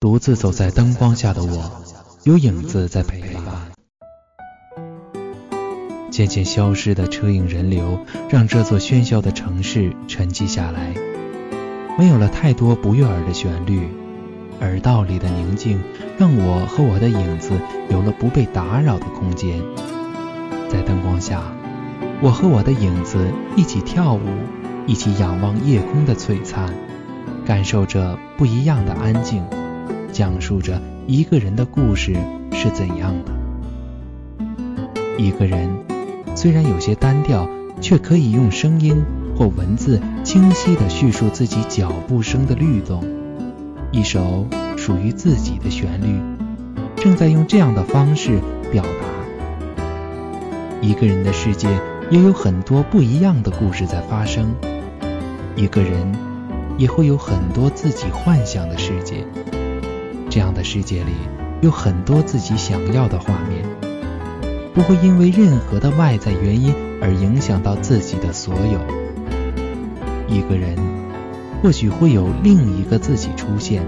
独自走在灯光下的我，有影子在陪伴。渐渐消失的车影人流，让这座喧嚣的城市沉寂下来，没有了太多不悦耳的旋律，耳道里的宁静，让我和我的影子有了不被打扰的空间。在灯光下，我和我的影子一起跳舞，一起仰望夜空的璀璨，感受着不一样的安静，讲述着一个人的故事是怎样的。一个人。虽然有些单调，却可以用声音或文字清晰地叙述自己脚步声的律动。一首属于自己的旋律，正在用这样的方式表达。一个人的世界也有很多不一样的故事在发生。一个人也会有很多自己幻想的世界，这样的世界里有很多自己想要的画面。不会因为任何的外在原因而影响到自己的所有。一个人或许会有另一个自己出现，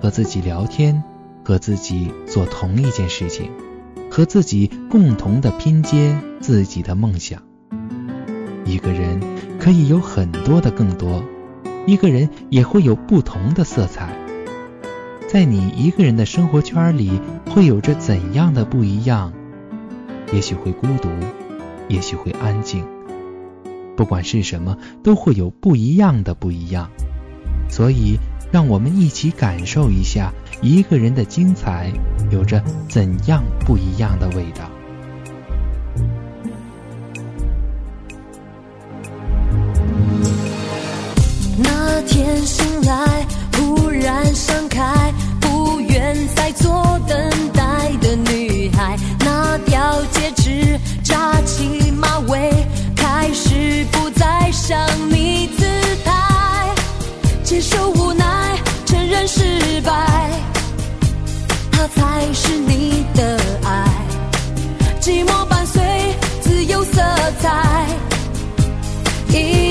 和自己聊天，和自己做同一件事情，和自己共同的拼接自己的梦想。一个人可以有很多的更多，一个人也会有不同的色彩。在你一个人的生活圈里，会有着怎样的不一样？也许会孤独，也许会安静，不管是什么，都会有不一样的不一样。所以，让我们一起感受一下一个人的精彩，有着怎样不一样的味道。那天醒来，寂